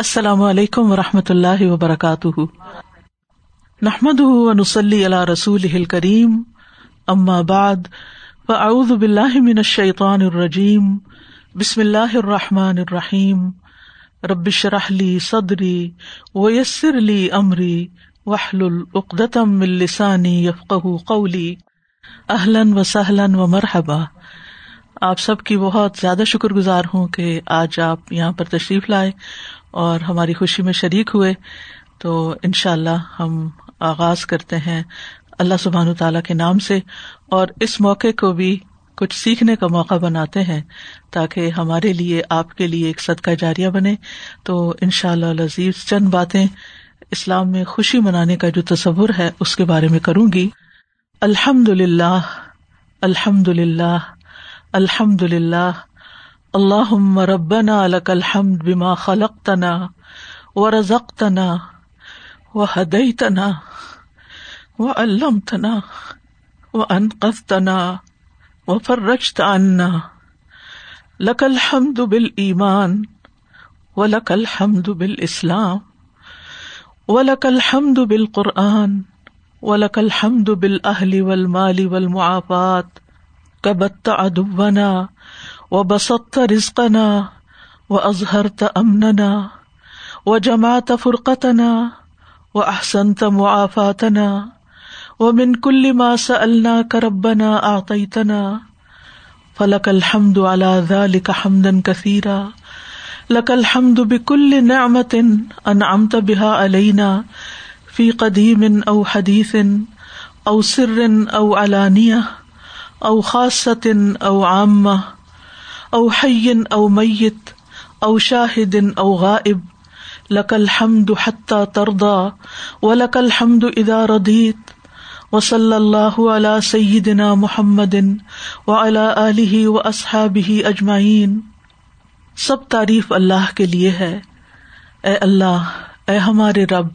السلام علیکم و رحمۃ اللہ وبرکاتہ نحمد نسلی رسول کریم اما بعد فاعوذ باللہ من الشیطان الرجیم بسم اللہ الرحمٰن الرحیم ربش رحلی صدری و یسر علی عمری وحل العقدم السانی یفق قولی اہلن و سہلن و مرحبا آپ سب کی بہت زیادہ شکر گزار ہوں کہ آج آپ یہاں پر تشریف لائے اور ہماری خوشی میں شریک ہوئے تو ان شاء اللہ ہم آغاز کرتے ہیں اللہ سبحان و تعالی کے نام سے اور اس موقع کو بھی کچھ سیکھنے کا موقع بناتے ہیں تاکہ ہمارے لیے آپ کے لیے ایک صدقہ جاریہ بنے تو ان شاء اللہ لذیذ چند باتیں اسلام میں خوشی منانے کا جو تصور ہے اس کے بارے میں کروں گی الحمد للہ الحمد للہ الحمد للہ ربنا مربنا الحمد بما خلق تنا و رزق تنا و حد تنا و علم تنا و تنا و فرشت تنا لقل حمد بال ایمان و لقلحمد و بال اسلام و لق الحمد بالقرآن و لقلحمد و بال اہلی ول مالی ول المعبات کبت ادبنا و بسط رزقنا و اظہر تمن و جما ت فرقتنا و احسن معافاتنا و من کل اللہ کربنا ذالک حمدن کثیر لک الحمد بکل نعمت انعمت بحا علین فی قدیم او حدیث او سر او علانیہ او خاصن عامہ اوحین او میت او شاہدین اوغب لقل حمد حتٰ تردا و لقل حمد ادا ردیت و صلی اللہ علیہ س محمد و اللہ علیہ و اصحاب ہی اجمعین سب تعریف اللہ کے لیے ہے اے اللہ اے ہمارے رب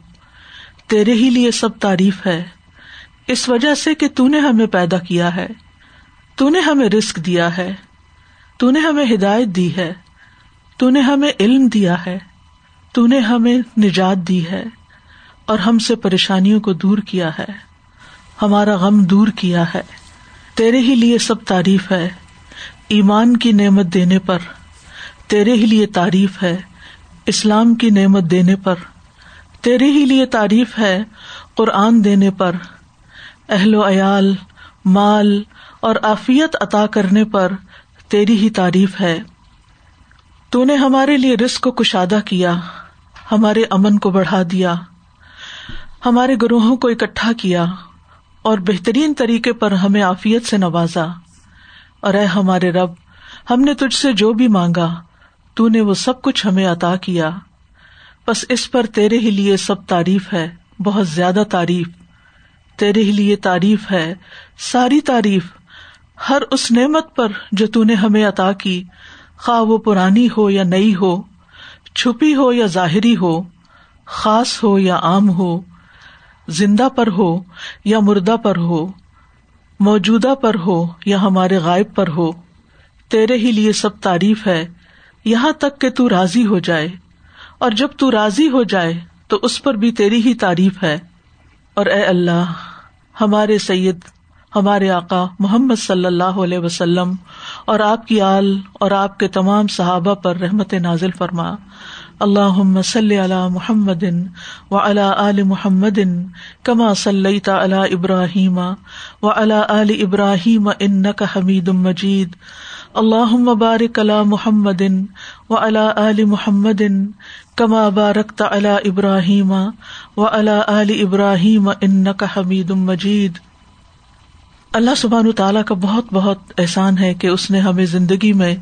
تیرے ہی لیے سب تعریف ہے اس وجہ سے کہ تو نے ہمیں پیدا کیا ہے تو نے ہمیں رسک دیا ہے تو نے ہمیں ہدایت دی ہے تو نے ہمیں علم دیا ہے تو نے ہمیں نجات دی ہے اور ہم سے پریشانیوں کو دور کیا ہے ہمارا غم دور کیا ہے تیرے ہی لیے سب تعریف ہے ایمان کی نعمت دینے پر تیرے ہی لیے تعریف ہے اسلام کی نعمت دینے پر تیرے ہی لیے تعریف ہے قرآن دینے پر اہل و عیال مال اور آفیت عطا کرنے پر تیری ہی تعریف ہے تو نے ہمارے لیے رسک کو کشادہ کیا ہمارے امن کو بڑھا دیا ہمارے گروہوں کو اکٹھا کیا اور بہترین طریقے پر ہمیں عافیت سے نوازا اور اے ہمارے رب ہم نے تجھ سے جو بھی مانگا تو نے وہ سب کچھ ہمیں عطا کیا بس اس پر تیرے ہی لیے سب تعریف ہے بہت زیادہ تعریف تیرے ہی لیے تعریف ہے ساری تعریف ہر اس نعمت پر جو تون نے ہمیں عطا کی خواہ وہ پرانی ہو یا نئی ہو چھپی ہو یا ظاہری ہو خاص ہو یا عام ہو زندہ پر ہو یا مردہ پر ہو موجودہ پر ہو یا ہمارے غائب پر ہو تیرے ہی لیے سب تعریف ہے یہاں تک کہ تو راضی ہو جائے اور جب تو راضی ہو جائے تو اس پر بھی تیری ہی تعریف ہے اور اے اللہ ہمارے سید ہمارے آقا محمد صلی اللہ علیہ وسلم اور آپ کی آل اور آپ کے تمام صحابہ پر رحمت نازل فرما اللہ صلی علی محمد و الا عل محمد کما صلی علی ابراہیم و الا علی ابراہیم ان کا حمید مجید اللہ بارک اللہ محمد و علی محمد کما بارک علی ابراہیم و الا علی ابراہیم ان کا حمید مجید اللہ سبحان تعالیٰ کا بہت بہت احسان ہے کہ اس نے ہمیں زندگی میں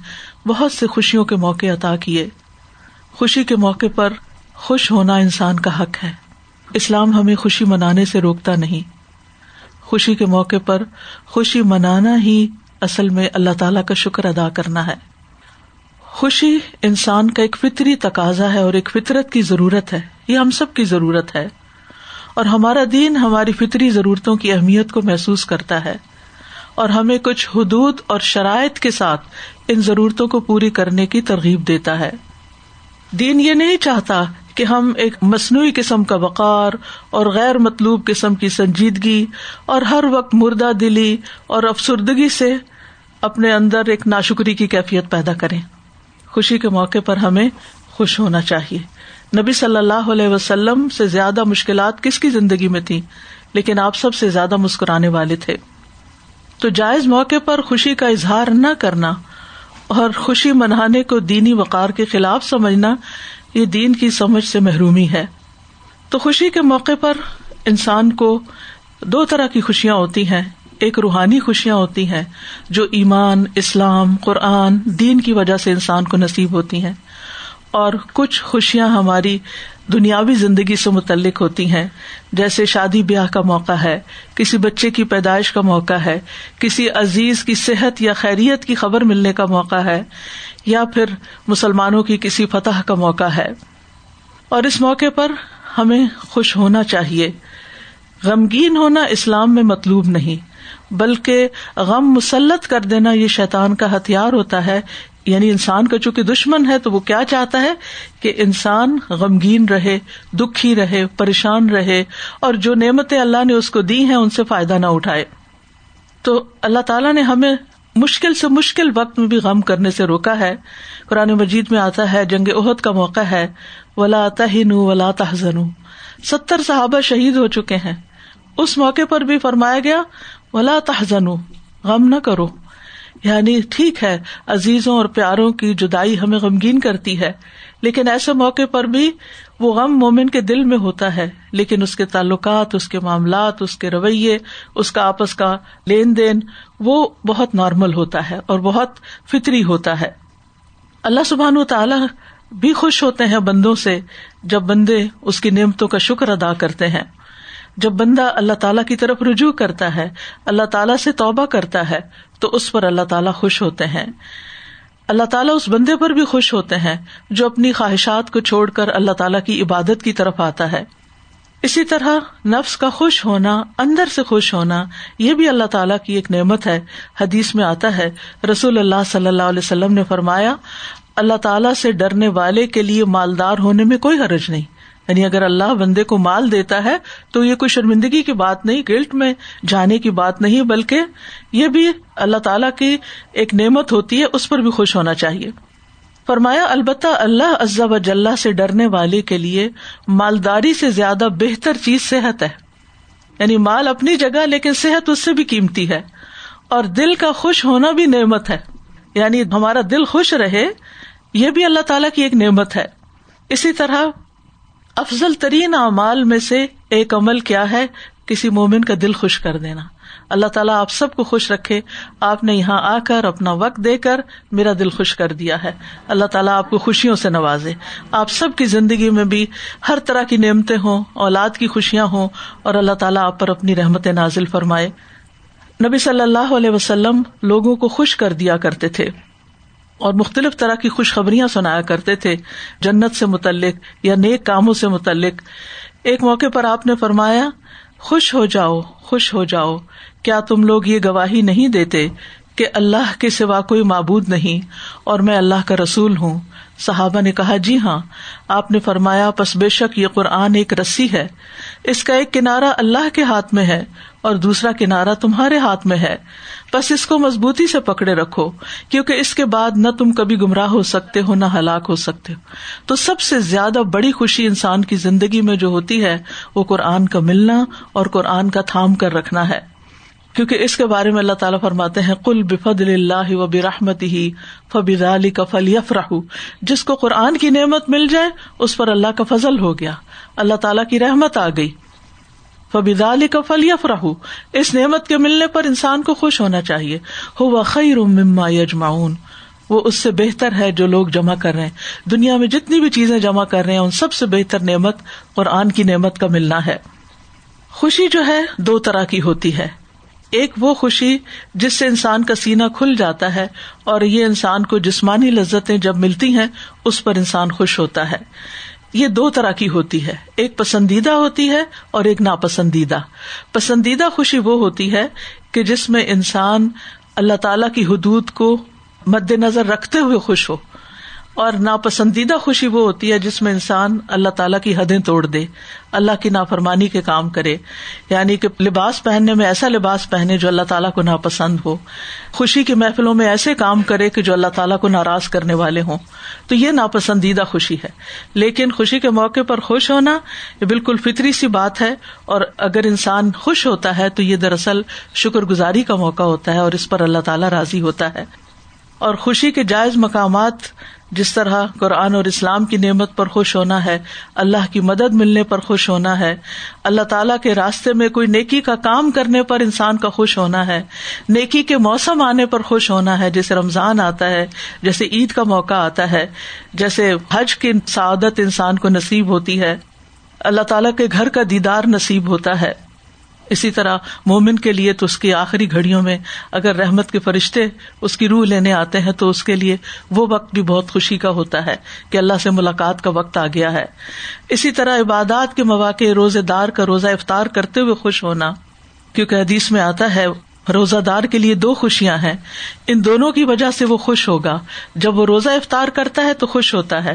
بہت سے خوشیوں کے موقع عطا کیے خوشی کے موقع پر خوش ہونا انسان کا حق ہے اسلام ہمیں خوشی منانے سے روکتا نہیں خوشی کے موقع پر خوشی منانا ہی اصل میں اللہ تعالیٰ کا شکر ادا کرنا ہے خوشی انسان کا ایک فطری تقاضا ہے اور ایک فطرت کی ضرورت ہے یہ ہم سب کی ضرورت ہے اور ہمارا دین ہماری فطری ضرورتوں کی اہمیت کو محسوس کرتا ہے اور ہمیں کچھ حدود اور شرائط کے ساتھ ان ضرورتوں کو پوری کرنے کی ترغیب دیتا ہے دین یہ نہیں چاہتا کہ ہم ایک مصنوعی قسم کا وقار اور غیر مطلوب قسم کی سنجیدگی اور ہر وقت مردہ دلی اور افسردگی سے اپنے اندر ایک ناشکری کی کیفیت پیدا کریں خوشی کے موقع پر ہمیں خوش ہونا چاہیے نبی صلی اللہ علیہ وسلم سے زیادہ مشکلات کس کی زندگی میں تھی لیکن آپ سب سے زیادہ مسکرانے والے تھے تو جائز موقع پر خوشی کا اظہار نہ کرنا اور خوشی منہانے کو دینی وقار کے خلاف سمجھنا یہ دین کی سمجھ سے محرومی ہے تو خوشی کے موقع پر انسان کو دو طرح کی خوشیاں ہوتی ہیں ایک روحانی خوشیاں ہوتی ہیں جو ایمان اسلام قرآن دین کی وجہ سے انسان کو نصیب ہوتی ہیں اور کچھ خوشیاں ہماری دنیاوی زندگی سے متعلق ہوتی ہیں جیسے شادی بیاہ کا موقع ہے کسی بچے کی پیدائش کا موقع ہے کسی عزیز کی صحت یا خیریت کی خبر ملنے کا موقع ہے یا پھر مسلمانوں کی کسی فتح کا موقع ہے اور اس موقع پر ہمیں خوش ہونا چاہیے غمگین ہونا اسلام میں مطلوب نہیں بلکہ غم مسلط کر دینا یہ شیطان کا ہتھیار ہوتا ہے یعنی انسان کا چونکہ دشمن ہے تو وہ کیا چاہتا ہے کہ انسان غمگین رہے دکھی رہے پریشان رہے اور جو نعمتیں اللہ نے اس کو دی ہیں ان سے فائدہ نہ اٹھائے تو اللہ تعالیٰ نے ہمیں مشکل سے مشکل وقت میں بھی غم کرنے سے روکا ہے قرآن مجید میں آتا ہے جنگ عہد کا موقع ہے ولا ولا تحزن ستر صحابہ شہید ہو چکے ہیں اس موقع پر بھی فرمایا گیا ولا تحزن غم نہ کرو یعنی ٹھیک ہے عزیزوں اور پیاروں کی جدائی ہمیں غمگین کرتی ہے لیکن ایسے موقع پر بھی وہ غم مومن کے دل میں ہوتا ہے لیکن اس کے تعلقات اس کے معاملات اس کے رویے اس کا آپس کا لین دین وہ بہت نارمل ہوتا ہے اور بہت فطری ہوتا ہے اللہ سبحان و تعالی بھی خوش ہوتے ہیں بندوں سے جب بندے اس کی نعمتوں کا شکر ادا کرتے ہیں جب بندہ اللہ تعالیٰ کی طرف رجوع کرتا ہے اللہ تعالیٰ سے توبہ کرتا ہے تو اس پر اللہ تعالیٰ خوش ہوتے ہیں اللہ تعالیٰ اس بندے پر بھی خوش ہوتے ہیں جو اپنی خواہشات کو چھوڑ کر اللہ تعالیٰ کی عبادت کی طرف آتا ہے اسی طرح نفس کا خوش ہونا اندر سے خوش ہونا یہ بھی اللہ تعالیٰ کی ایک نعمت ہے حدیث میں آتا ہے رسول اللہ صلی اللہ علیہ وسلم نے فرمایا اللہ تعالیٰ سے ڈرنے والے کے لیے مالدار ہونے میں کوئی حرج نہیں یعنی اگر اللہ بندے کو مال دیتا ہے تو یہ کوئی شرمندگی کی بات نہیں گلٹ میں جانے کی بات نہیں بلکہ یہ بھی اللہ تعالیٰ کی ایک نعمت ہوتی ہے اس پر بھی خوش ہونا چاہیے فرمایا البتہ اللہ عزا جلح سے ڈرنے والے کے لیے مالداری سے زیادہ بہتر چیز صحت ہے یعنی مال اپنی جگہ لیکن صحت اس سے بھی قیمتی ہے اور دل کا خوش ہونا بھی نعمت ہے یعنی ہمارا دل خوش رہے یہ بھی اللہ تعالیٰ کی ایک نعمت ہے اسی طرح افضل ترین اعمال میں سے ایک عمل کیا ہے کسی مومن کا دل خوش کر دینا اللہ تعالیٰ آپ سب کو خوش رکھے آپ نے یہاں آ کر اپنا وقت دے کر میرا دل خوش کر دیا ہے اللہ تعالیٰ آپ کو خوشیوں سے نوازے آپ سب کی زندگی میں بھی ہر طرح کی نعمتیں ہوں اولاد کی خوشیاں ہوں اور اللہ تعالیٰ آپ پر اپنی رحمت نازل فرمائے نبی صلی اللہ علیہ وسلم لوگوں کو خوش کر دیا کرتے تھے اور مختلف طرح کی خوشخبریاں سنایا کرتے تھے جنت سے متعلق یا نیک کاموں سے متعلق ایک موقع پر آپ نے فرمایا خوش ہو جاؤ خوش ہو جاؤ کیا تم لوگ یہ گواہی نہیں دیتے کہ اللہ کے سوا کوئی معبود نہیں اور میں اللہ کا رسول ہوں صحابہ نے کہا جی ہاں آپ نے فرمایا پس بے شک یہ قرآن ایک رسی ہے اس کا ایک کنارا اللہ کے ہاتھ میں ہے اور دوسرا کنارا تمہارے ہاتھ میں ہے بس اس کو مضبوطی سے پکڑے رکھو کیونکہ اس کے بعد نہ تم کبھی گمراہ ہو سکتے ہو نہ ہلاک ہو سکتے ہو تو سب سے زیادہ بڑی خوشی انسان کی زندگی میں جو ہوتی ہے وہ قرآن کا ملنا اور قرآن کا تھام کر رکھنا ہے کیونکہ اس کے بارے میں اللہ تعالیٰ فرماتے ہیں کل بفد اللہ و برحمت ہی فبیز علی کا فلیف رہ جس کو قرآن کی نعمت مل جائے اس پر اللہ کا فضل ہو گیا اللہ تعالیٰ کی رحمت آ گئی علی کا فلیف رہ اس نعمت کے ملنے پر انسان کو خوش ہونا چاہیے ہو و خیر مما یجماؤن وہ اس سے بہتر ہے جو لوگ جمع کر رہے ہیں دنیا میں جتنی بھی چیزیں جمع کر رہے ہیں ان سب سے بہتر نعمت قرآن کی نعمت کا ملنا ہے خوشی جو ہے دو طرح کی ہوتی ہے ایک وہ خوشی جس سے انسان کا سینا کھل جاتا ہے اور یہ انسان کو جسمانی لذتیں جب ملتی ہیں اس پر انسان خوش ہوتا ہے یہ دو طرح کی ہوتی ہے ایک پسندیدہ ہوتی ہے اور ایک ناپسندیدہ پسندیدہ خوشی وہ ہوتی ہے کہ جس میں انسان اللہ تعالی کی حدود کو مد نظر رکھتے ہوئے خوش ہو اور ناپسندیدہ خوشی وہ ہوتی ہے جس میں انسان اللہ تعالیٰ کی حدیں توڑ دے اللہ کی نافرمانی کے کام کرے یعنی کہ لباس پہننے میں ایسا لباس پہنے جو اللہ تعالیٰ کو ناپسند ہو خوشی کی محفلوں میں ایسے کام کرے کہ جو اللہ تعالیٰ کو ناراض کرنے والے ہوں تو یہ ناپسندیدہ خوشی ہے لیکن خوشی کے موقع پر خوش ہونا یہ بالکل فطری سی بات ہے اور اگر انسان خوش ہوتا ہے تو یہ دراصل شکر گزاری کا موقع ہوتا ہے اور اس پر اللہ تعالیٰ راضی ہوتا ہے اور خوشی کے جائز مقامات جس طرح قرآن اور اسلام کی نعمت پر خوش ہونا ہے اللہ کی مدد ملنے پر خوش ہونا ہے اللہ تعالیٰ کے راستے میں کوئی نیکی کا کام کرنے پر انسان کا خوش ہونا ہے نیکی کے موسم آنے پر خوش ہونا ہے جیسے رمضان آتا ہے جیسے عید کا موقع آتا ہے جیسے حج کی سعادت انسان کو نصیب ہوتی ہے اللہ تعالیٰ کے گھر کا دیدار نصیب ہوتا ہے اسی طرح مومن کے لیے تو اس کی آخری گھڑیوں میں اگر رحمت کے فرشتے اس کی روح لینے آتے ہیں تو اس کے لیے وہ وقت بھی بہت خوشی کا ہوتا ہے کہ اللہ سے ملاقات کا وقت آ گیا ہے اسی طرح عبادات کے مواقع روزے دار کا روزہ افطار کرتے ہوئے خوش ہونا کیونکہ حدیث میں آتا ہے روزہ دار کے لیے دو خوشیاں ہیں ان دونوں کی وجہ سے وہ خوش ہوگا جب وہ روزہ افطار کرتا ہے تو خوش ہوتا ہے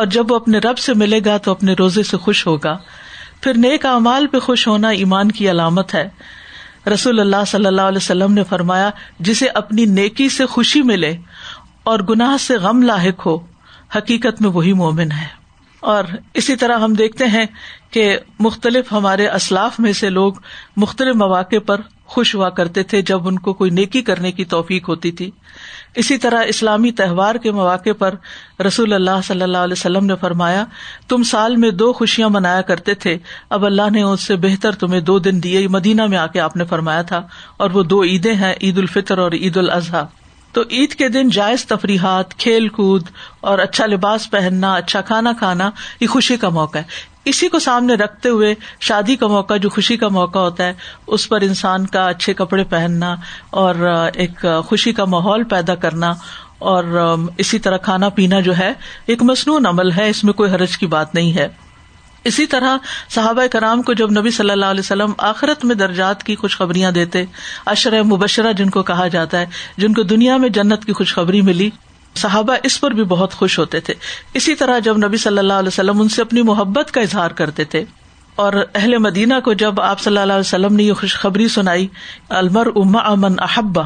اور جب وہ اپنے رب سے ملے گا تو اپنے روزے سے خوش ہوگا پھر نیک اعمال پہ خوش ہونا ایمان کی علامت ہے رسول اللہ صلی اللہ علیہ وسلم نے فرمایا جسے اپنی نیکی سے خوشی ملے اور گناہ سے غم لاحق ہو حقیقت میں وہی مومن ہے اور اسی طرح ہم دیکھتے ہیں کہ مختلف ہمارے اسلاف میں سے لوگ مختلف مواقع پر خوش ہوا کرتے تھے جب ان کو کوئی نیکی کرنے کی توفیق ہوتی تھی اسی طرح اسلامی تہوار کے مواقع پر رسول اللہ صلی اللہ علیہ وسلم نے فرمایا تم سال میں دو خوشیاں منایا کرتے تھے اب اللہ نے اس سے بہتر تمہیں دو دن دیے مدینہ میں آ کے آپ نے فرمایا تھا اور وہ دو عیدیں ہیں عید الفطر اور عید الاضحیٰ تو عید کے دن جائز تفریحات کھیل کود اور اچھا لباس پہننا اچھا کھانا کھانا یہ خوشی کا موقع ہے اسی کو سامنے رکھتے ہوئے شادی کا موقع جو خوشی کا موقع ہوتا ہے اس پر انسان کا اچھے کپڑے پہننا اور ایک خوشی کا ماحول پیدا کرنا اور اسی طرح کھانا پینا جو ہے ایک مصنون عمل ہے اس میں کوئی حرج کی بات نہیں ہے اسی طرح صحابہ کرام کو جب نبی صلی اللہ علیہ وسلم آخرت میں درجات کی خوشخبریاں دیتے اشرح مبشرہ جن کو کہا جاتا ہے جن کو دنیا میں جنت کی خوشخبری ملی صحابہ اس پر بھی بہت خوش ہوتے تھے اسی طرح جب نبی صلی اللہ علیہ وسلم ان سے اپنی محبت کا اظہار کرتے تھے اور اہل مدینہ کو جب آپ صلی اللہ علیہ وسلم نے یہ خوشخبری سنائی المر اما امن احبا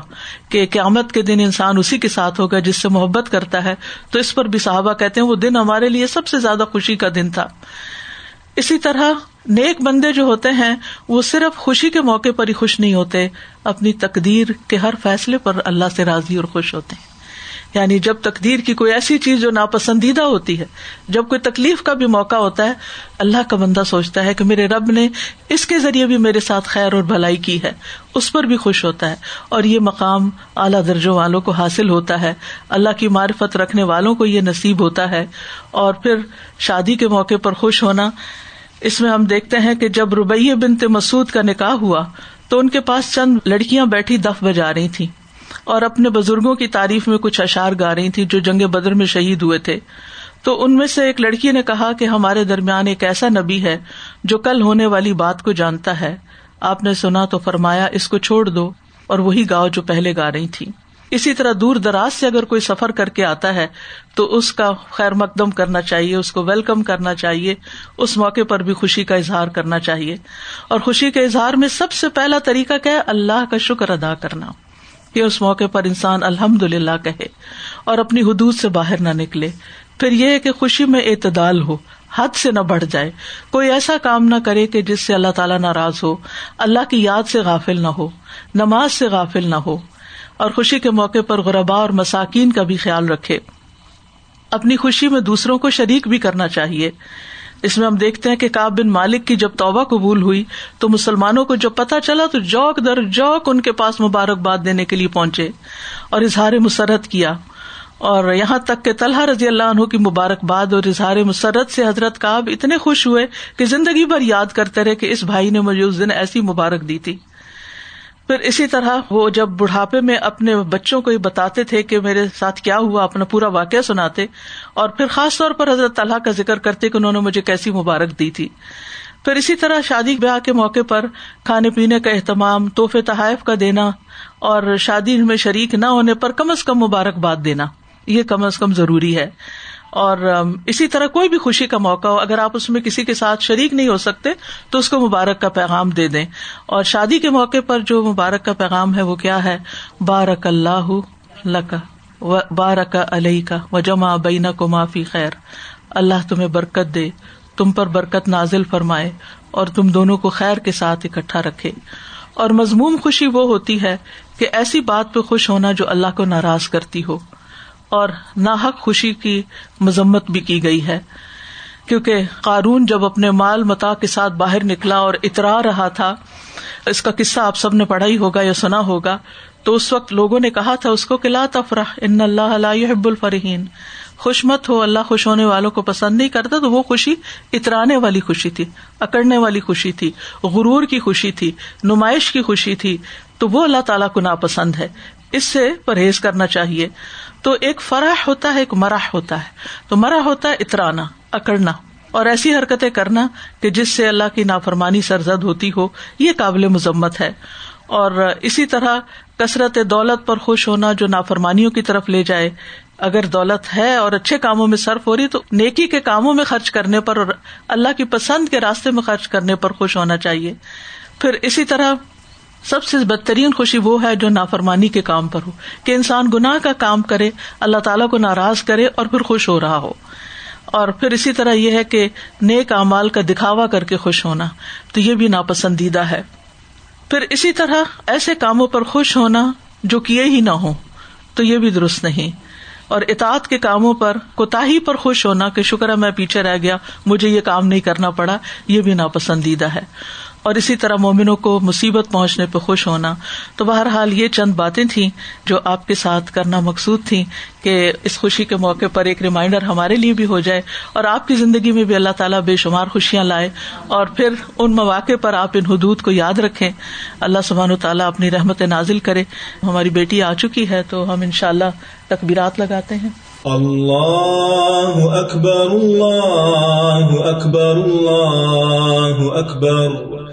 کہ قیامت کے دن انسان اسی کے ساتھ ہوگا جس سے محبت کرتا ہے تو اس پر بھی صحابہ کہتے ہیں وہ دن ہمارے لیے سب سے زیادہ خوشی کا دن تھا اسی طرح نیک بندے جو ہوتے ہیں وہ صرف خوشی کے موقع پر ہی خوش نہیں ہوتے اپنی تقدیر کے ہر فیصلے پر اللہ سے راضی اور خوش ہوتے ہیں یعنی جب تقدیر کی کوئی ایسی چیز جو ناپسندیدہ ہوتی ہے جب کوئی تکلیف کا بھی موقع ہوتا ہے اللہ کا بندہ سوچتا ہے کہ میرے رب نے اس کے ذریعے بھی میرے ساتھ خیر اور بھلائی کی ہے اس پر بھی خوش ہوتا ہے اور یہ مقام اعلیٰ درجوں والوں کو حاصل ہوتا ہے اللہ کی معرفت رکھنے والوں کو یہ نصیب ہوتا ہے اور پھر شادی کے موقع پر خوش ہونا اس میں ہم دیکھتے ہیں کہ جب ربیہ بنت مسعود کا نکاح ہوا تو ان کے پاس چند لڑکیاں بیٹھی دف بجا رہی تھیں اور اپنے بزرگوں کی تعریف میں کچھ اشار گا رہی تھی جو جنگ بدر میں شہید ہوئے تھے تو ان میں سے ایک لڑکی نے کہا کہ ہمارے درمیان ایک ایسا نبی ہے جو کل ہونے والی بات کو جانتا ہے آپ نے سنا تو فرمایا اس کو چھوڑ دو اور وہی گاؤ جو پہلے گا رہی تھی اسی طرح دور دراز سے اگر کوئی سفر کر کے آتا ہے تو اس کا خیر مقدم کرنا چاہیے اس کو ویلکم کرنا چاہیے اس موقع پر بھی خوشی کا اظہار کرنا چاہیے اور خوشی کے اظہار میں سب سے پہلا طریقہ کیا ہے اللہ کا شکر ادا کرنا اس موقع پر انسان الحمد للہ کہے اور اپنی حدود سے باہر نہ نکلے پھر یہ کہ خوشی میں اعتدال ہو حد سے نہ بڑھ جائے کوئی ایسا کام نہ کرے کہ جس سے اللہ تعالیٰ ناراض ہو اللہ کی یاد سے غافل نہ ہو نماز سے غافل نہ ہو اور خوشی کے موقع پر غربا اور مساکین کا بھی خیال رکھے اپنی خوشی میں دوسروں کو شریک بھی کرنا چاہیے اس میں ہم دیکھتے ہیں کہ کاب بن مالک کی جب توبہ قبول ہوئی تو مسلمانوں کو جب پتہ چلا تو جوک در جوک ان کے پاس مبارکباد دینے کے لیے پہنچے اور اظہار مسرت کیا اور یہاں تک کہ طلحہ رضی اللہ عنہ کی مبارکباد اور اظہار مسرت سے حضرت کاب اتنے خوش ہوئے کہ زندگی بھر یاد کرتے رہے کہ اس بھائی نے مجھے اس دن ایسی مبارک دی تھی پھر اسی طرح وہ جب بڑھاپے میں اپنے بچوں کو بتاتے تھے کہ میرے ساتھ کیا ہوا اپنا پورا واقعہ سناتے اور پھر خاص طور پر حضرت طلحہ کا ذکر کرتے کہ انہوں نے مجھے کیسی مبارک دی تھی پھر اسی طرح شادی بیاہ کے موقع پر کھانے پینے کا اہتمام تحفے تحائف کا دینا اور شادی میں شریک نہ ہونے پر کم از کم مبارکباد دینا یہ کم از کم ضروری ہے اور اسی طرح کوئی بھی خوشی کا موقع ہو اگر آپ اس میں کسی کے ساتھ شریک نہیں ہو سکتے تو اس کو مبارک کا پیغام دے دیں اور شادی کے موقع پر جو مبارک کا پیغام ہے وہ کیا ہے بارک اللہ لکا بارک علیہ کا و جمع بینا کو معافی خیر اللہ تمہیں برکت دے تم پر برکت نازل فرمائے اور تم دونوں کو خیر کے ساتھ اکٹھا رکھے اور مضموم خوشی وہ ہوتی ہے کہ ایسی بات پہ خوش ہونا جو اللہ کو ناراض کرتی ہو اور ناحک خوشی کی مذمت بھی کی گئی ہے کیونکہ قارون جب اپنے مال متا کے ساتھ باہر نکلا اور اترا رہا تھا اس کا قصہ آپ سب نے پڑھائی ہوگا یا سنا ہوگا تو اس وقت لوگوں نے کہا تھا اس کو کہ لا تفرح ان اللہ علیہ حب الفرحین خوش مت ہو اللہ خوش ہونے والوں کو پسند نہیں کرتا تو وہ خوشی اترانے والی خوشی تھی اکڑنے والی خوشی تھی غرور کی خوشی تھی نمائش کی خوشی تھی تو وہ اللہ تعالیٰ کو ناپسند ہے اس سے پرہیز کرنا چاہیے تو ایک فرح ہوتا ہے ایک مراح ہوتا ہے تو مرح ہوتا ہے اترانا اکڑنا اور ایسی حرکتیں کرنا کہ جس سے اللہ کی نافرمانی سرزد ہوتی ہو یہ قابل مذمت ہے اور اسی طرح کثرت دولت پر خوش ہونا جو نافرمانیوں کی طرف لے جائے اگر دولت ہے اور اچھے کاموں میں صرف ہو رہی تو نیکی کے کاموں میں خرچ کرنے پر اور اللہ کی پسند کے راستے میں خرچ کرنے پر خوش ہونا چاہیے پھر اسی طرح سب سے بدترین خوشی وہ ہے جو نافرمانی کے کام پر ہو کہ انسان گناہ کا کام کرے اللہ تعالیٰ کو ناراض کرے اور پھر خوش ہو رہا ہو اور پھر اسی طرح یہ ہے کہ نئے اعمال کا دکھاوا کر کے خوش ہونا تو یہ بھی ناپسندیدہ ہے پھر اسی طرح ایسے کاموں پر خوش ہونا جو کیے ہی نہ ہو تو یہ بھی درست نہیں اور اطاعت کے کاموں پر کوتا ہی پر خوش ہونا کہ شکر ہے میں پیچھے رہ گیا مجھے یہ کام نہیں کرنا پڑا یہ بھی ناپسندیدہ ہے اور اسی طرح مومنوں کو مصیبت پہنچنے پہ خوش ہونا تو بہرحال یہ چند باتیں تھیں جو آپ کے ساتھ کرنا مقصود تھی کہ اس خوشی کے موقع پر ایک ریمائنڈر ہمارے لیے بھی ہو جائے اور آپ کی زندگی میں بھی اللہ تعالیٰ بے شمار خوشیاں لائے اور پھر ان مواقع پر آپ ان حدود کو یاد رکھیں اللہ سبحان و تعالیٰ اپنی رحمت نازل کرے ہماری بیٹی آ چکی ہے تو ہم ان شاء اللہ تقبیرات لگاتے ہیں اللہ اللہ اکبر اکبر اللہ اکبر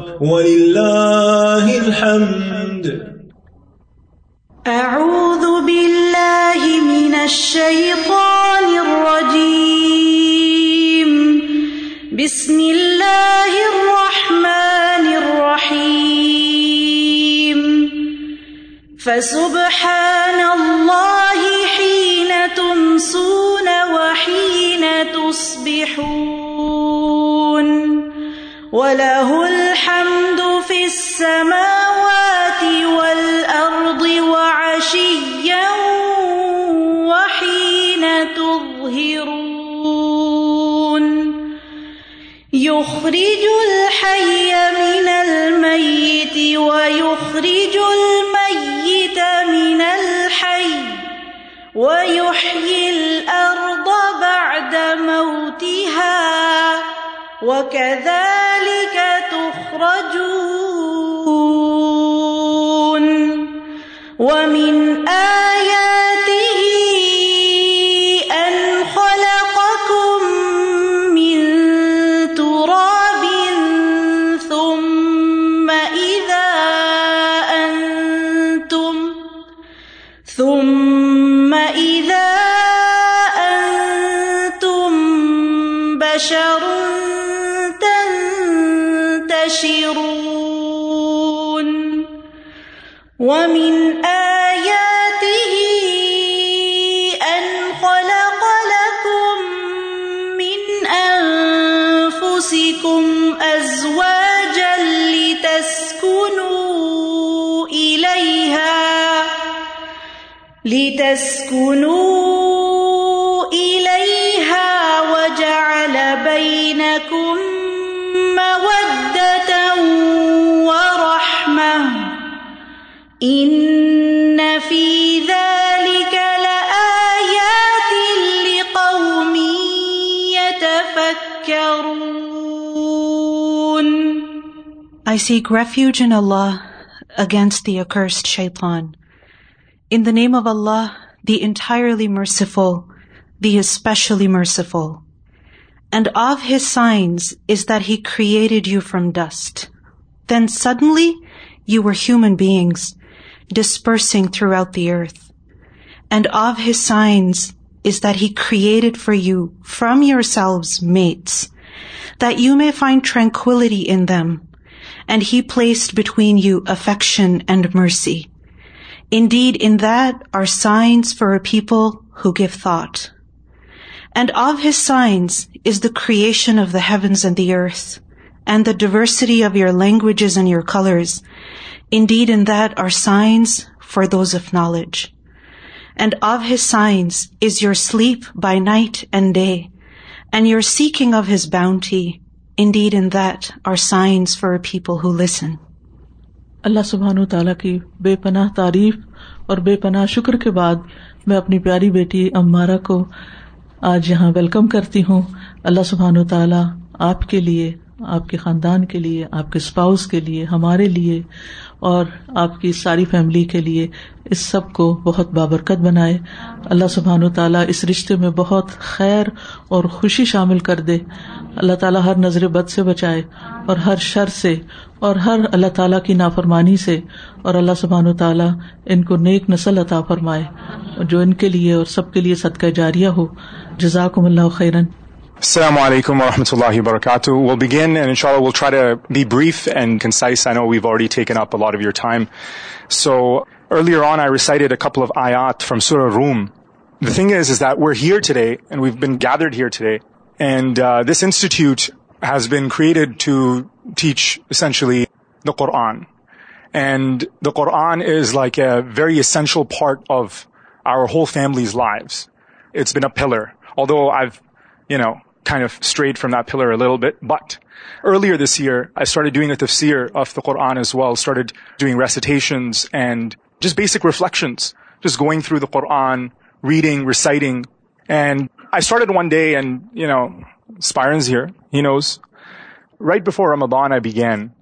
وللہ الحمد اعوذ باللہ من الشیطان الرجیم بسم اللہ الرحمن الرحیم فسبحان اللہ حین تمسون وحین تصبحون وله الحمد السماوات والأرض وعشيا وحين تظهرون يخرج الحي من الميت ويخرج الميت من الحي ويحيي الأرض بعد موتها وكذلك تخرجون ومین اسكنوا إليها وجعل بينكم مودة ورحمة إن في ذلك لآيات لقوم يتفكرون I seek refuge in Allah against the accursed shaitan. In the name of Allah, Be entirely merciful, be especially merciful. And of his signs is that he created you from dust. Then suddenly you were human beings, dispersing throughout the earth. And of his signs is that he created for you from yourselves mates, that you may find tranquility in them. And he placed between you affection and mercy. Indeed, in that are signs for a people who give thought. And of his signs is the creation of the heavens and the earth, and the diversity of your languages and your colors. Indeed, in that are signs for those of knowledge. And of his signs is your sleep by night and day, and your seeking of his bounty. Indeed, in that are signs for a people who listen. اللہ سبحان و تعالیٰ کی بے پناہ تعریف اور بے پناہ شکر کے بعد میں اپنی پیاری بیٹی امارا کو آج یہاں ویلکم کرتی ہوں اللہ سبحان و تعالیٰ آپ کے لیے آپ کے خاندان کے لیے آپ کے اسپاؤس کے لیے ہمارے لیے اور آپ کی ساری فیملی کے لیے اس سب کو بہت بابرکت بنائے اللہ سبحان و تعالیٰ اس رشتے میں بہت خیر اور خوشی شامل کر دے اللہ تعالیٰ ہر نظر بد سے بچائے اور ہر شر سے اور ہر اللہ تعالیٰ کی نافرمانی سے اور اللہ سبحان و تعالیٰ ان کو نیک نسل عطا فرمائے جو ان کے لیے اور سب کے لیے صدقہ جاریہ ہو جزاکم اللہ خیرن السلام علیکم و رحمۃ اللہ وبرکاتہ room we're here today and this institute has been to teach us the Quran and the Quran is like a very essential part of our whole families life it's been اےلر Urdu no kind of strayed from that pillar a little bit, but earlier this year, I started doing the tafsir of the Quran as well, started doing recitations and just basic reflections, just going through the Quran, reading, reciting. And I started one day and, Spiron's here, he knows. Right before Ramadan, I began.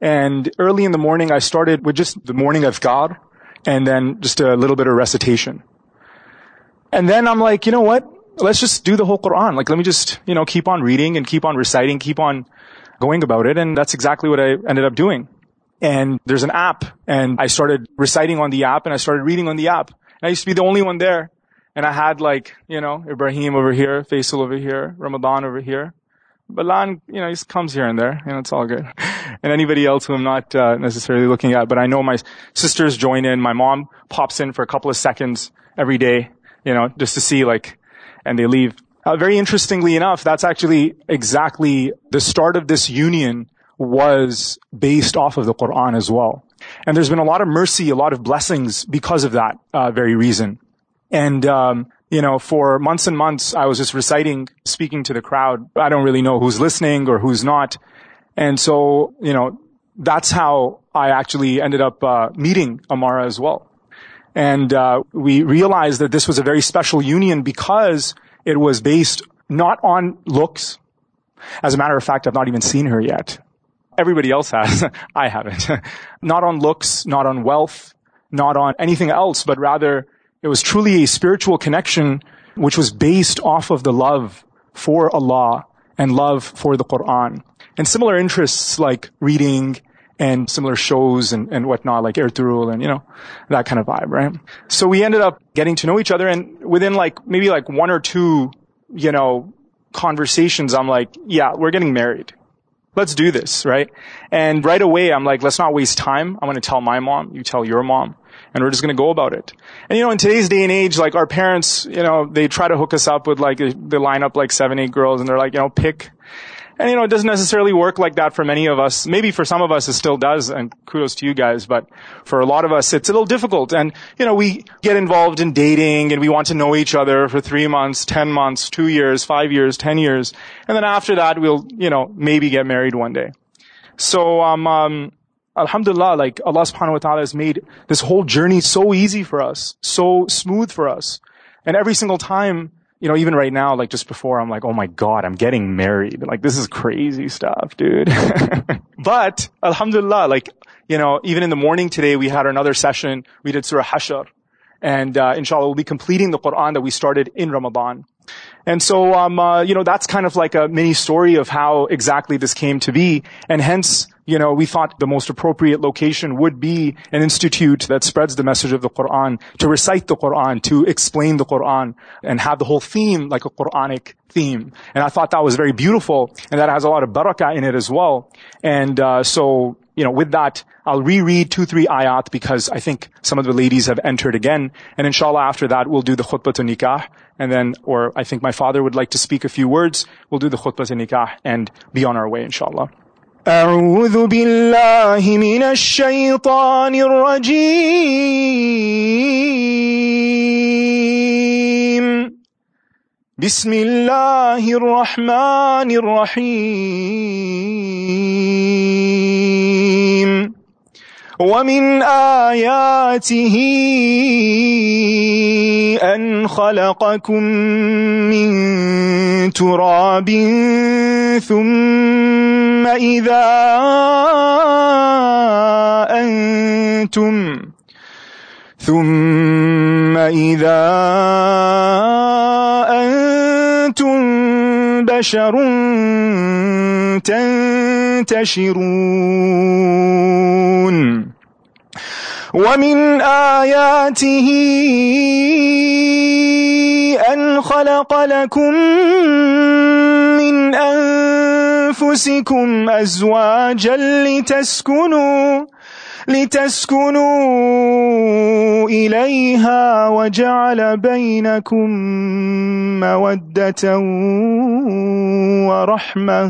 And early in the morning, I started with just the morning adhkar and then just a little bit of recitation. And then I'm like, you know what? List you know keep on reading keep on گوئنگلی wait I of doing and there's an app I reside on the app reading on the app نئی speed only one there and I had like you know Ibrahim over here Faisal here ran over here Bino اس کمرے but I know my sisters join and my mom pops in for couples seconds every day you know just to see like and very interesting دیکھ لی exactly the start of this union was based off then as wow and there is bit of mercy of blessing because of the very reason and you know four months ends I was just residing speaking to Dawood listening or who is not and so you know this how I'd up marry wow And uh, we realized that this was a very special union because it was based not on looks. As a matter of fact, I've not even seen her yet. Everybody else has. I haven't. Not on looks, not on wealth, not on anything else, but rather it was truly a spiritual connection which was based off of the love for Allah and love for the Quran. And similar interests like reading and summer shows and what نا like your travel and you know دکھا پا بھائی so we and getting to know which other and with in like maybe like one or two you know conversations um like yeah we're getting married let's do this right and right a way um like let's نا waste time um اچھا my mom you چاؤ your mom what us go about it انس then age like our parents you know they try دک اسپت like the line up like seven eight girls and like and you know this necessary we work like that for men او اس maybe for some of arrest but فارس difficult and you know we get involved in ڈیرینگ and we want a know each other for three months ten months two years five years ten years and then after that well you know maybe got married one day so um um الحمد اللہ like اللہ فانوال made this whole journey so easy for us so smooth for us and every single time but الحمد للہ in morning today we had session with سیشر ان شاء اللہ رم ابانو then of likely this to be us you know we thought the most appropriate location would be an institute that spreads the message of the Quran to recite the Quran to explain the Quran and have the whole theme like on ایک theme فاتا was very beautiful and that are بروکا int is wow and so you know with that I reread two three I art because I think some اد لیز ہیٹرڈ again and ان شاء اللہ after that will be the خود پت to نکاح and then or I think my father would like to speak a few words will be the خود پت ٹھن نکا and be on over way ان شاء اللہ اعوذ باللہ من الشیطان الرجیم بسم اللہ الرحمن الرحیم ومن آیاته أن خلقكم من تراب ثم إذا أنتم ثم إذا أنتم بشر تنتشرون ومن آياته أن خلق لكم من أنفسكم أزواجا لتسكنوا لتسكنوا إليها وجعل بينكم مودة ورحمة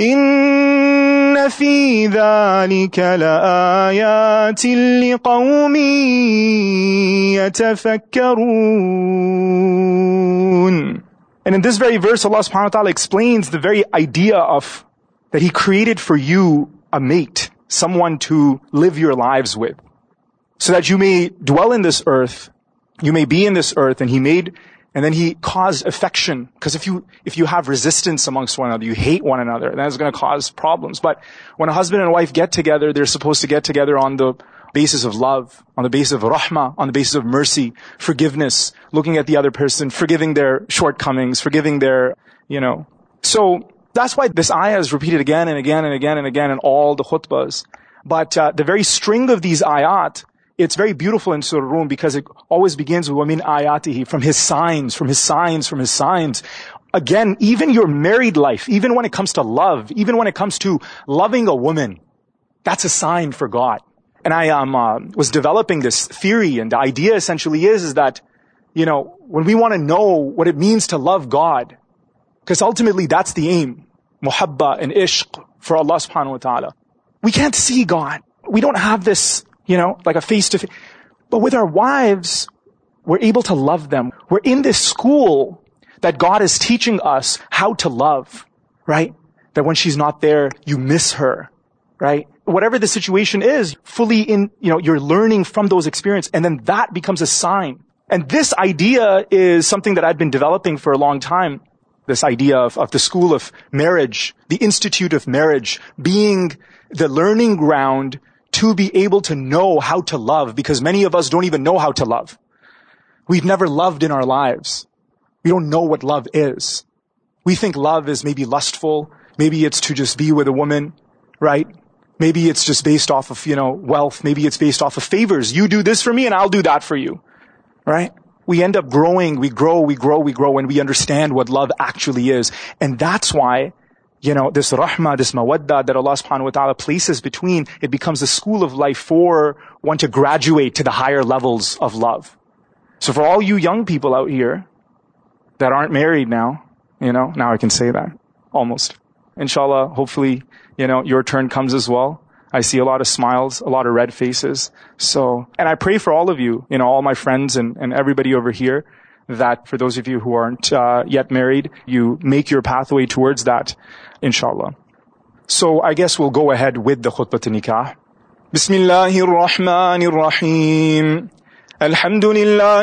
إن في ذلك لآيات لقوم يتفكرون And in this very verse, Allah subhanahu wa ta'ala explains the very idea of that He created for you a mate. someone to live your lives with, so that you may dwell in this earth, you may be in this earth. And then he caused affection, because if you have resistance amongst one another, you hate one another, and that is going to cause problems. But when a husband and wife get together, they're supposed to get together on the basis of love, on the basis of rahmah, on the basis of mercy, forgiveness, looking at the other person, forgiving their shortcomings, forgiving their. So that's why this ayah is repeated again and again and again and again in all the khutbahs. But uh, the very string of these ayat, it's very beautiful in Surah Rum because it always begins with wa min aayatihi, from his signs, from his signs, from his signs. Again, even your married life, even when it comes to love, even when it comes to loving a woman, that's a sign for God. And I um, uh, was developing this theory, and the idea essentially is that, you know, when we want to know what it means to love God, الٹی M محبت and عشق for Allah عصفان we can see God we don't have this with our wife we are able to love them where in this school that God is teaching love right the one she is not there you miss her right whatever this situation is fully learning from those experience this idea is something that been developing for long time this idea of the school of marriage, the institute of marriage, being the learning ground to be able to know how to love, because many of us don't even know how to love. We've never loved in our lives. We don't know what love is. We think love is maybe lustful. Maybe it's to just be with a woman, right? Maybe it's just based off of, wealth. Maybe it's based off of favors. You do this for me and I'll do that for you, right? We end up growing we grow we've we grow we understand what love actually is and that's why you know this راہ ما ودا there Ola places between it becomes of life for one to graduate the higher levels of love so for all you young people of here there are میر نا نا can see دل most ان شاء اللہ hopefully you know you over then comes as well I see all آرائلس red faces so and I pray for all of you and all my friends marry you Peeth wait towards دن شاء اللہ سو I guess will go ahead وت خود پت نکا بسم اللہ رشیم الحمد اللہ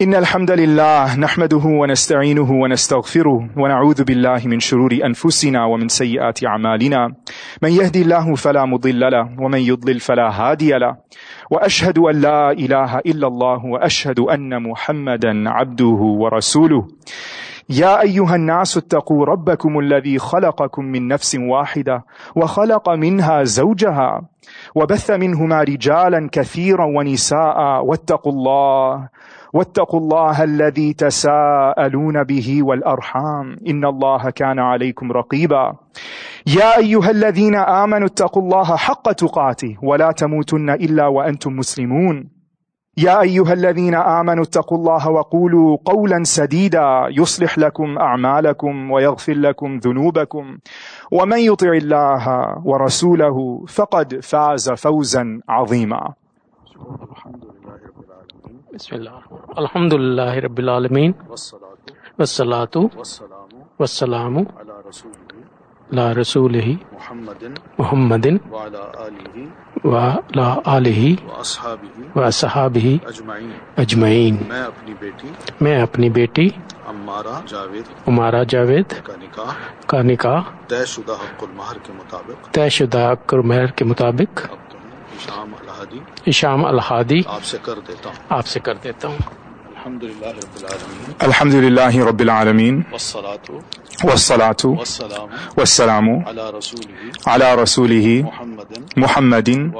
ان الحمد لله نحمده ونستعينه ونستغفره ونعوذ بالله من شرور انفسنا ومن سيئات اعمالنا من يهدي الله فلا مضل له ومن يضلل فلا هادي له واشهد ان لا اله الا الله واشهد ان محمدا عبده ورسوله يا ايها الناس اتقوا ربكم الذي خلقكم من نفس واحده وخلق منها زوجها وبث منهما رجالا كثيرا ونساء واتقوا الله واتقوا الله الذي تساءلون به والأرحام إن الله كان عليكم رقيبا يا أيها الذين آمنوا اتقوا الله حق تقاته ولا تموتن إلا وأنتم مسلمون يا أيها الذين آمنوا اتقوا الله وقولوا قولا سديدا يصلح لكم أعمالكم ويغفر لكم ذنوبكم ومن يطع الله ورسوله فقد فاز فوزا عظيما الحمد بسم اللہ الحمد اللہ رب العالمین وسلاۃ وسلام رسول لا رسول محمد محمد صحابی اجمعین میں اپنی بیٹی میں اپنی بیٹی جاوید امارا جاوید کا نکاح طے شدہ حق المہر کے مطابق طے شدہ حق المہر کے مطابق الحادی اشام الحادی آپ سے کر دیتا ہوں آپ سے کر دیتا ہوں الحمد للہ رب ربین الحمد للہ رب العالمینات و السلام اعلیٰ رسول محمدین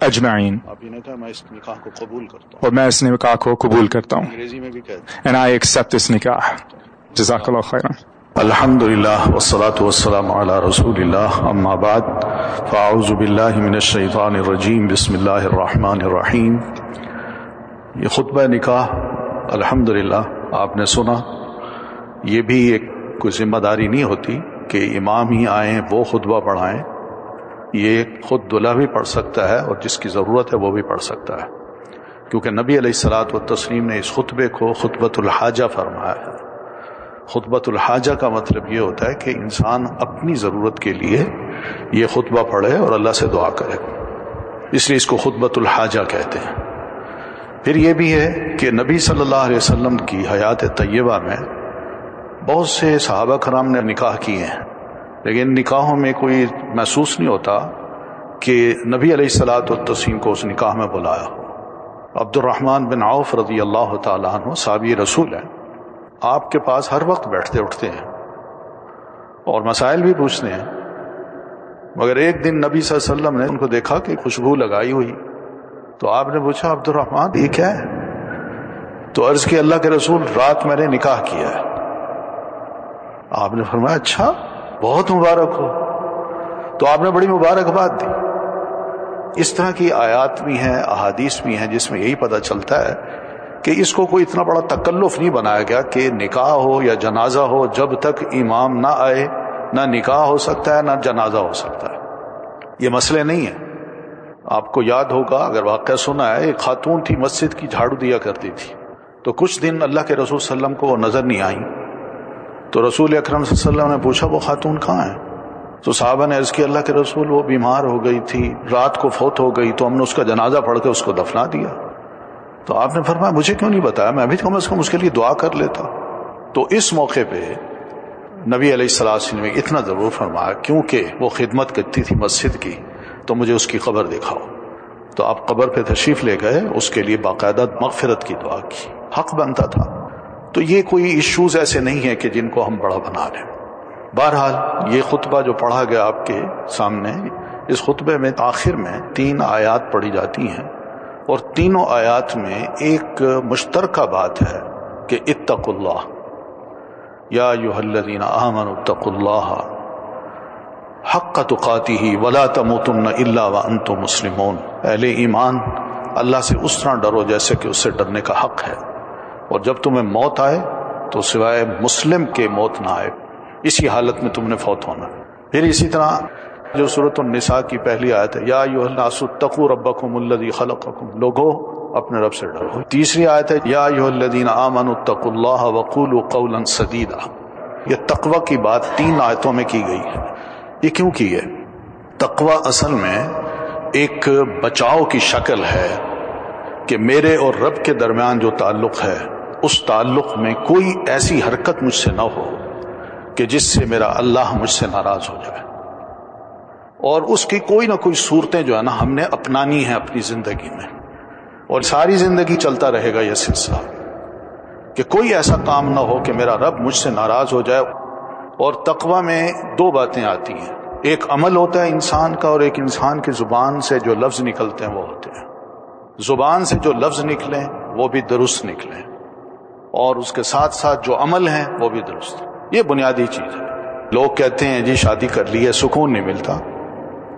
اجمعینا میں اس نکاح کو قبول کرتا ہوں اور میں اس نکاح کو قبول کرتا ہوں انگریزی میں بھی کہنا ایک سب اس نے کہا جزاک اللہ خیر الحمد لله والصلاة والسلام على رسول الله أما بعد فأعوذ بالله من الشيطان الرجیم بسم اللہ الرحمن الرحیم یہ خطبہ نکاح الحمد للہ آپ نے سنا یہ بھی ایک کوئی ذمہ داری نہیں ہوتی کہ امام ہی آئیں وہ خطبہ پڑھائیں یہ خود دلہ بھی پڑھ سکتا ہے اور جس کی ضرورت ہے وہ بھی پڑھ سکتا ہے کیونکہ نبی علیہ السلاۃ و نے اس خطبے کو خطبۃ الحاجہ فرمایا ہے خطبۃ الحاجہ کا مطلب یہ ہوتا ہے کہ انسان اپنی ضرورت کے لیے یہ خطبہ پڑھے اور اللہ سے دعا کرے اس لیے اس کو خطبۃ الحاجہ کہتے ہیں پھر یہ بھی ہے کہ نبی صلی اللہ علیہ وسلم کی حیات طیبہ میں بہت سے صحابہ کرام نے نکاح کیے ہیں لیکن نکاحوں میں کوئی محسوس نہیں ہوتا کہ نبی علیہ السلاۃ التسیم کو اس نکاح میں بلایا عبد الرحمن بن عوف رضی اللہ تعالیٰ عنہ صحابی رسول ہیں آپ کے پاس ہر وقت بیٹھتے اٹھتے ہیں اور مسائل بھی پوچھتے ہیں مگر ایک دن نبی صلی اللہ علیہ وسلم نے ان کو دیکھا کہ خوشبو لگائی ہوئی تو آپ نے پوچھا عبد الرحمان یہ کیا ہے تو عرض کی اللہ کے رسول رات میں نے نکاح کیا ہے آپ نے فرمایا اچھا بہت مبارک ہو تو آپ نے بڑی مبارکباد دی اس طرح کی آیات بھی ہیں احادیث بھی ہیں جس میں یہی پتہ چلتا ہے کہ اس کو کوئی اتنا بڑا تکلف نہیں بنایا گیا کہ نکاح ہو یا جنازہ ہو جب تک امام نہ آئے نہ نکاح ہو سکتا ہے نہ جنازہ ہو سکتا ہے یہ مسئلے نہیں ہیں آپ کو یاد ہوگا اگر واقعہ سنا ہے ایک خاتون تھی مسجد کی جھاڑو دیا کرتی تھی تو کچھ دن اللہ کے رسول صلی اللہ علیہ وسلم کو وہ نظر نہیں آئیں تو رسول اکرم صلی اللہ علیہ وسلم نے پوچھا وہ خاتون کہاں ہے تو صحابہ نے عرض کی اللہ کے رسول وہ بیمار ہو گئی تھی رات کو فوت ہو گئی تو ہم نے اس کا جنازہ پڑھ کے اس کو دفنا دیا تو آپ نے فرمایا مجھے کیوں نہیں بتایا میں ابھی کم از کم اس کے لیے دعا کر لیتا تو اس موقع پہ نبی علیہ السلام نے اتنا ضرور فرمایا کیونکہ وہ خدمت کرتی تھی مسجد کی تو مجھے اس کی قبر دکھاؤ تو آپ قبر پہ تشریف لے گئے اس کے لیے باقاعدہ مغفرت کی دعا کی حق بنتا تھا تو یہ کوئی ایشوز ایسے نہیں ہیں کہ جن کو ہم بڑا بنا لیں بہرحال یہ خطبہ جو پڑھا گیا آپ کے سامنے اس خطبے میں آخر میں تین آیات پڑھی جاتی ہیں اور تینوں آیات میں ایک مشترکہ بات ہے کہ اتق اللہ حق کا تو تم نہ اللہ الا تو مسلم اہل ایمان اللہ سے اس طرح ڈرو جیسے کہ اس سے ڈرنے کا حق ہے اور جب تمہیں موت آئے تو سوائے مسلم کے موت نہ آئے اسی حالت میں تم نے فوت ہونا پھر اسی طرح جو صورت النساء کی پہلی آیت ہے یاقو ربکم الذی خلقکم لوگو اپنے رب سے ڈرو تیسری آیت ہے یا الذین آمنوا اتقوا اللہ قولا سدیدا یہ تقوا کی بات تین آیتوں میں کی گئی ہے یہ کیوں کی ہے تقوی اصل میں ایک بچاؤ کی شکل ہے کہ میرے اور رب کے درمیان جو تعلق ہے اس تعلق میں کوئی ایسی حرکت مجھ سے نہ ہو کہ جس سے میرا اللہ مجھ سے ناراض ہو جائے اور اس کی کوئی نہ کوئی صورتیں جو ہے نا ہم نے اپنانی ہیں اپنی زندگی میں اور ساری زندگی چلتا رہے گا یہ سلسلہ کہ کوئی ایسا کام نہ ہو کہ میرا رب مجھ سے ناراض ہو جائے اور تقوی میں دو باتیں آتی ہیں ایک عمل ہوتا ہے انسان کا اور ایک انسان کی زبان سے جو لفظ نکلتے ہیں وہ ہوتے ہیں زبان سے جو لفظ نکلیں وہ بھی درست نکلیں اور اس کے ساتھ ساتھ جو عمل ہیں وہ بھی درست یہ بنیادی چیز ہے لوگ کہتے ہیں جی شادی کر لی ہے سکون نہیں ملتا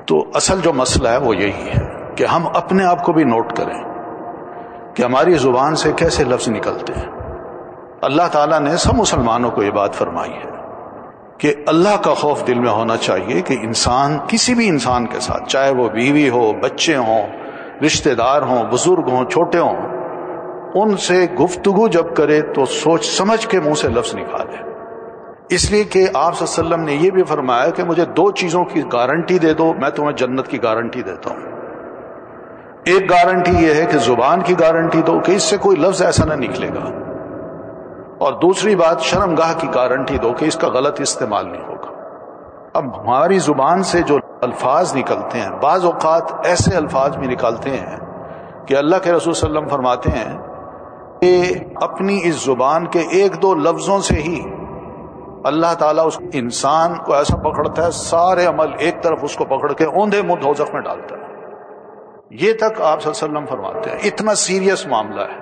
تو اصل جو مسئلہ ہے وہ یہی ہے کہ ہم اپنے آپ کو بھی نوٹ کریں کہ ہماری زبان سے کیسے لفظ نکلتے ہیں اللہ تعالیٰ نے سب مسلمانوں کو یہ بات فرمائی ہے کہ اللہ کا خوف دل میں ہونا چاہیے کہ انسان کسی بھی انسان کے ساتھ چاہے وہ بیوی ہو بچے ہوں رشتہ دار ہوں بزرگ ہوں چھوٹے ہوں ان سے گفتگو جب کرے تو سوچ سمجھ کے منہ سے لفظ نکالے اس لیے کہ آپ وسلم نے یہ بھی فرمایا کہ مجھے دو چیزوں کی گارنٹی دے دو میں تمہیں جنت کی گارنٹی دیتا ہوں ایک گارنٹی یہ ہے کہ زبان کی گارنٹی دو کہ اس سے کوئی لفظ ایسا نہ نکلے گا اور دوسری بات شرم گاہ کی گارنٹی دو کہ اس کا غلط استعمال نہیں ہوگا اب ہماری زبان سے جو الفاظ نکلتے ہیں بعض اوقات ایسے الفاظ بھی نکالتے ہیں کہ اللہ کے رسول صلی اللہ علیہ وسلم فرماتے ہیں کہ اپنی اس زبان کے ایک دو لفظوں سے ہی اللہ تعالیٰ اس انسان کو ایسا پکڑتا ہے سارے عمل ایک طرف اس کو پکڑ کے اوندے دوزخ میں ڈالتا ہے یہ تک آپ صلی اللہ علیہ وسلم فرماتے ہیں اتنا سیریس معاملہ ہے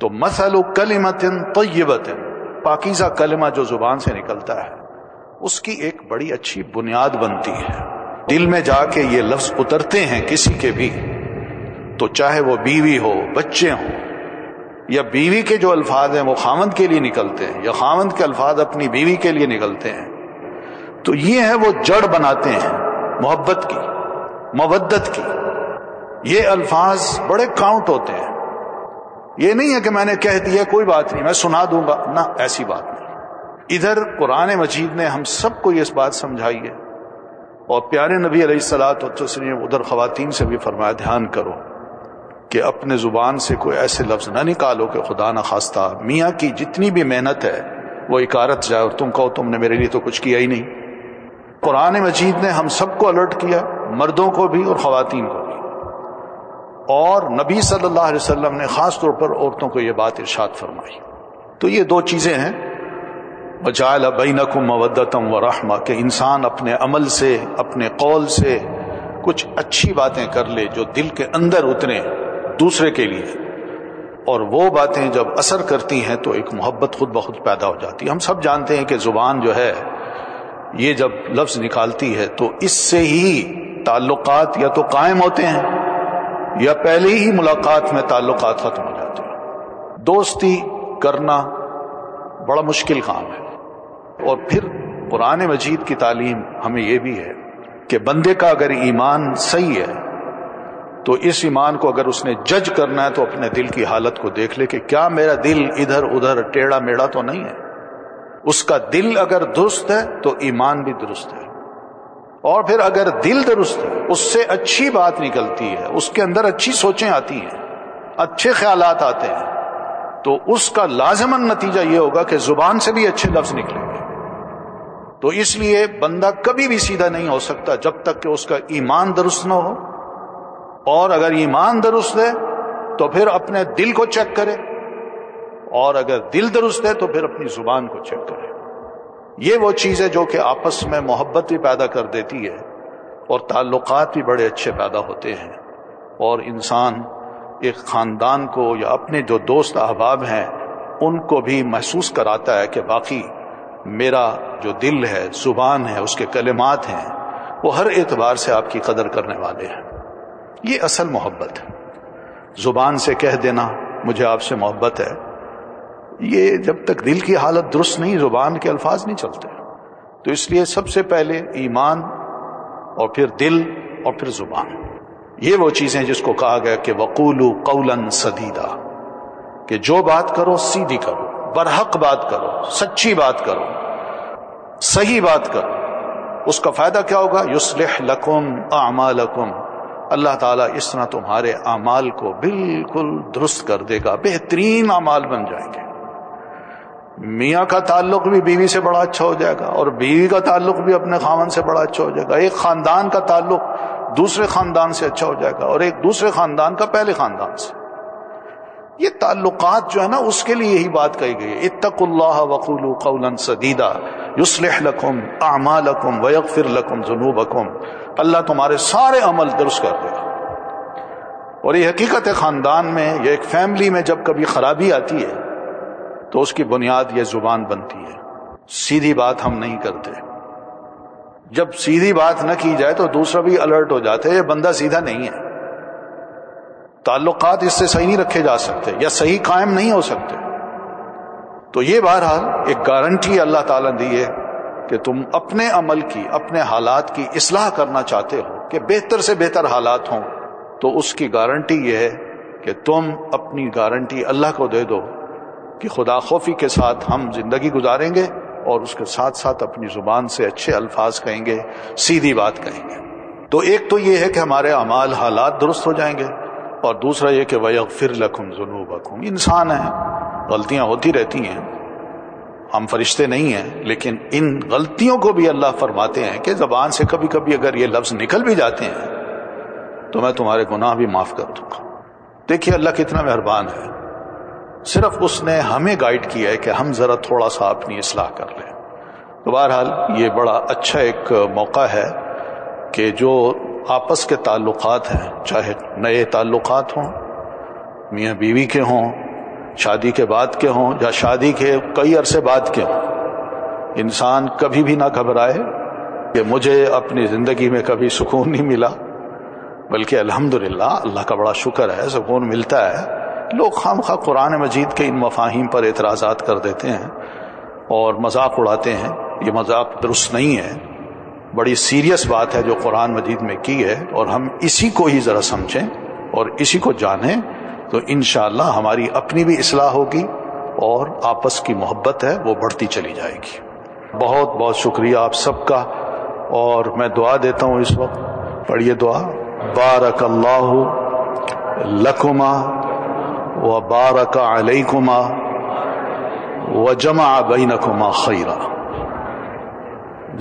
تو مسل و کلیمتن طیبتن پاکیزہ کلمہ جو زبان سے نکلتا ہے اس کی ایک بڑی اچھی بنیاد بنتی ہے دل میں جا کے یہ لفظ اترتے ہیں کسی کے بھی تو چاہے وہ بیوی ہو بچے ہوں یا بیوی کے جو الفاظ ہیں وہ خامند کے لیے نکلتے ہیں یا خامند کے الفاظ اپنی بیوی کے لیے نکلتے ہیں تو یہ ہے وہ جڑ بناتے ہیں محبت کی مودت کی یہ الفاظ بڑے کاؤنٹ ہوتے ہیں یہ نہیں ہے کہ میں نے کہہ دیا کوئی بات نہیں میں سنا دوں گا نہ ایسی بات نہیں ادھر قرآن مجید نے ہم سب کو یہ اس بات سمجھائی ہے اور پیارے نبی علیہ السلاۃ وسلم ادھر خواتین سے بھی فرمایا دھیان کرو کہ اپنے زبان سے کوئی ایسے لفظ نہ نکالو کہ خدا نہ خواستہ میاں کی جتنی بھی محنت ہے وہ اکارت جائے اور تم کہو تم نے میرے لیے تو کچھ کیا ہی نہیں قرآن مجید نے ہم سب کو الرٹ کیا مردوں کو بھی اور خواتین کو بھی اور نبی صلی اللہ علیہ وسلم نے خاص طور پر عورتوں کو یہ بات ارشاد فرمائی تو یہ دو چیزیں ہیں بجائے بینکم مودتم و رحمہ کہ انسان اپنے عمل سے اپنے قول سے کچھ اچھی باتیں کر لے جو دل کے اندر اترے دوسرے کے لیے اور وہ باتیں جب اثر کرتی ہیں تو ایک محبت خود بخود پیدا ہو جاتی ہے ہم سب جانتے ہیں کہ زبان جو ہے یہ جب لفظ نکالتی ہے تو اس سے ہی تعلقات یا تو قائم ہوتے ہیں یا پہلے ہی ملاقات میں تعلقات ختم ہو جاتے ہیں دوستی کرنا بڑا مشکل کام ہے اور پھر قرآن مجید کی تعلیم ہمیں یہ بھی ہے کہ بندے کا اگر ایمان صحیح ہے تو اس ایمان کو اگر اس نے جج کرنا ہے تو اپنے دل کی حالت کو دیکھ لے کہ کیا میرا دل ادھر ادھر ٹیڑھا میڑا تو نہیں ہے اس کا دل اگر درست ہے تو ایمان بھی درست ہے اور پھر اگر دل درست ہے اس سے اچھی بات نکلتی ہے اس کے اندر اچھی سوچیں آتی ہیں اچھے خیالات آتے ہیں تو اس کا لازمن نتیجہ یہ ہوگا کہ زبان سے بھی اچھے لفظ نکلیں گے تو اس لیے بندہ کبھی بھی سیدھا نہیں ہو سکتا جب تک کہ اس کا ایمان درست نہ ہو اور اگر ایمان درست ہے تو پھر اپنے دل کو چیک کرے اور اگر دل درست ہے تو پھر اپنی زبان کو چیک کرے یہ وہ چیز ہے جو کہ آپس میں محبت بھی پیدا کر دیتی ہے اور تعلقات بھی بڑے اچھے پیدا ہوتے ہیں اور انسان ایک خاندان کو یا اپنے جو دوست احباب ہیں ان کو بھی محسوس کراتا ہے کہ باقی میرا جو دل ہے زبان ہے اس کے کلمات ہیں وہ ہر اعتبار سے آپ کی قدر کرنے والے ہیں یہ اصل محبت ہے زبان سے کہہ دینا مجھے آپ سے محبت ہے یہ جب تک دل کی حالت درست نہیں زبان کے الفاظ نہیں چلتے تو اس لیے سب سے پہلے ایمان اور پھر دل اور پھر زبان یہ وہ چیزیں جس کو کہا گیا کہ وقول قولن سدیدہ کہ جو بات کرو سیدھی کرو برحق بات کرو سچی بات کرو صحیح بات کرو اس کا فائدہ کیا ہوگا یسلح لکم اعمالکم اللہ تعالیٰ اس طرح تمہارے اعمال کو بالکل درست کر دے گا بہترین اعمال بن جائیں گے میاں کا تعلق بھی بیوی سے بڑا اچھا ہو جائے گا اور بیوی کا تعلق بھی اپنے خامن سے بڑا اچھا ہو جائے گا ایک خاندان کا تعلق دوسرے خاندان سے اچھا ہو جائے گا اور ایک دوسرے خاندان کا پہلے خاندان سے یہ تعلقات جو ہے نا اس کے لیے یہی بات کہی گئی اتق اللہ وقول قولا یوسل یسلح لکم لکم ذنوبکم اللہ تمہارے سارے عمل درست کر دے گا اور یہ حقیقت ہے خاندان میں یا ایک فیملی میں جب کبھی خرابی آتی ہے تو اس کی بنیاد یہ زبان بنتی ہے سیدھی بات ہم نہیں کرتے جب سیدھی بات نہ کی جائے تو دوسرا بھی الرٹ ہو جاتے یہ بندہ سیدھا نہیں ہے تعلقات اس سے صحیح نہیں رکھے جا سکتے یا صحیح قائم نہیں ہو سکتے تو یہ بہرحال ایک گارنٹی اللہ تعالیٰ نے دی ہے کہ تم اپنے عمل کی اپنے حالات کی اصلاح کرنا چاہتے ہو کہ بہتر سے بہتر حالات ہوں تو اس کی گارنٹی یہ ہے کہ تم اپنی گارنٹی اللہ کو دے دو کہ خدا خوفی کے ساتھ ہم زندگی گزاریں گے اور اس کے ساتھ ساتھ اپنی زبان سے اچھے الفاظ کہیں گے سیدھی بات کہیں گے تو ایک تو یہ ہے کہ ہمارے اعمال حالات درست ہو جائیں گے اور دوسرا یہ کہ وہ فر لکھوں انسان ہیں غلطیاں ہوتی رہتی ہیں ہم فرشتے نہیں ہیں لیکن ان غلطیوں کو بھی اللہ فرماتے ہیں کہ زبان سے کبھی کبھی اگر یہ لفظ نکل بھی جاتے ہیں تو میں تمہارے گناہ بھی معاف کر دوں گا دیکھیے اللہ کتنا مہربان ہے صرف اس نے ہمیں گائیڈ کیا ہے کہ ہم ذرا تھوڑا سا اپنی اصلاح کر لیں تو بہرحال یہ بڑا اچھا ایک موقع ہے کہ جو آپس کے تعلقات ہیں چاہے نئے تعلقات ہوں میاں بیوی کے ہوں شادی کے بعد کے ہوں یا شادی کے کئی عرصے بعد کے ہوں انسان کبھی بھی نہ گھبرائے کہ مجھے اپنی زندگی میں کبھی سکون نہیں ملا بلکہ الحمدللہ اللہ کا بڑا شکر ہے سکون ملتا ہے لوگ خام خواہ قرآن مجید کے ان مفاہیم پر اعتراضات کر دیتے ہیں اور مذاق اڑاتے ہیں یہ مذاق درست نہیں ہے بڑی سیریس بات ہے جو قرآن مجید میں کی ہے اور ہم اسی کو ہی ذرا سمجھیں اور اسی کو جانیں تو انشاءاللہ اللہ ہماری اپنی بھی اصلاح ہوگی اور آپس کی محبت ہے وہ بڑھتی چلی جائے گی بہت بہت شکریہ آپ سب کا اور میں دعا دیتا ہوں اس وقت پڑھیے دعا بارک اللہ لکما و بارک علیکما کما و جمع بینکما خیرہ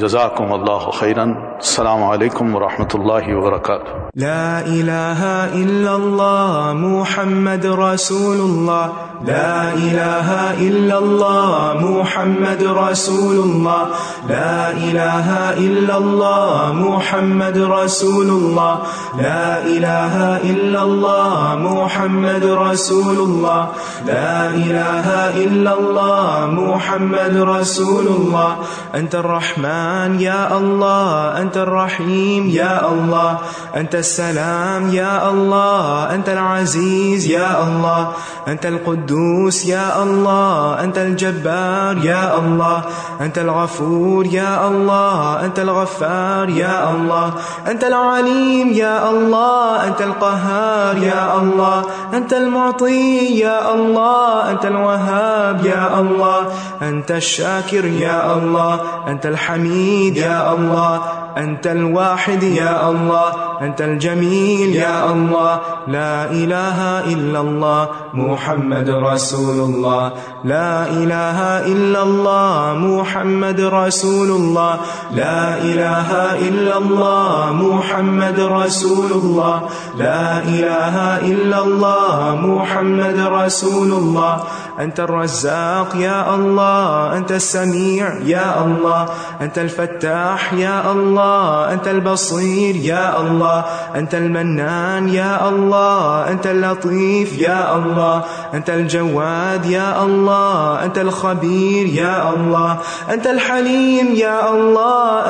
جزاکم اللہ خیرن السلام علیکم ورحمۃ اللہ وبرکاتہ لا الہ الا اللہ محمد رسول اللہ لا الہ الا اللہ محمد رسول اللہ لا الہ الا اللہ محمد رسول اللہ لا الہ الا اللہ محمد رسول اللہ لا الہ الا اللہ محمد رسول اللہ انت الرحمن یا اللہ أنت الرحيم يا الله أنت السلام يا الله أنت العزيز يا الله أنت القدوس يا الله أنت الجبار يا الله أنت الغفور يا الله أنت الغفار يا الله أنت العليم يا الله أنت القهار يا الله أنت المعطي يا الله أنت الوهاب يا الله أنت الشاكر يا الله أنت الحميد يا الله أنت الواحد يا الله أنت الجميل يا الله لا إله إلا الله محمد رسول الله لا إله إلا الله محمد رسول الله لا إله إلا الله محمد رسول الله لا إله إلا الله محمد رسول الله أنت الرزاق يا الله انت السميع يا الله أنت الفتاح يا الله أنت البصير يا الله أنت المنان يا الله انت اللطيف يا الله انت الجواد الخبير يا الله أنت الحليم يا انت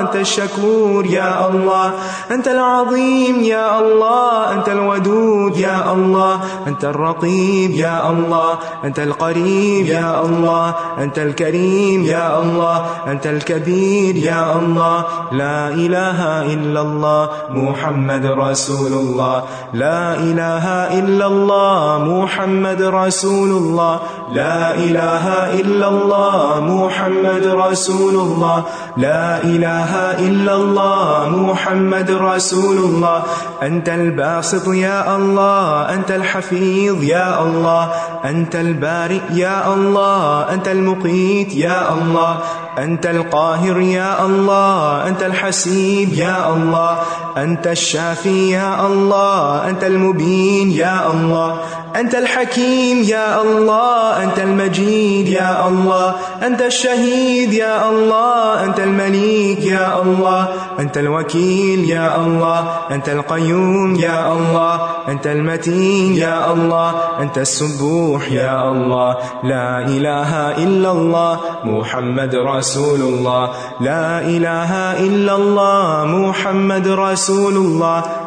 أنت الشكور يا الله أنت العظيم يا الله أنت الودود يا الله أنت الرقيب يا الله أنت القريب القريب يا الله أنت الكريم يا الله أنت الكبير يا الله لا إله إلا الله محمد رسول الله لا إله إلا الله محمد رسول الله لا إله إلا الله محمد رسول الله لا إله إلا الله محمد رسول الله أنت الباسط يا الله أنت الحفيظ يا الله أنت البارئ يا الله أنت المقيت يا الله أنت القاهر يا الله أنت الحسيب يا الله أنت الشافي يا الله أنت المبين يا الله أنت الحكيم يا الله أنت المجيد يا الله أنت الشهيد يا الله أنت المليك يا الله أنت الوكيل يا الله أنت القيوم يا الله أنت المتين يا الله أنت السبوح يا الله لا إله إلا الله محمد رسول الله لا إله إلا الله محمد رسول الله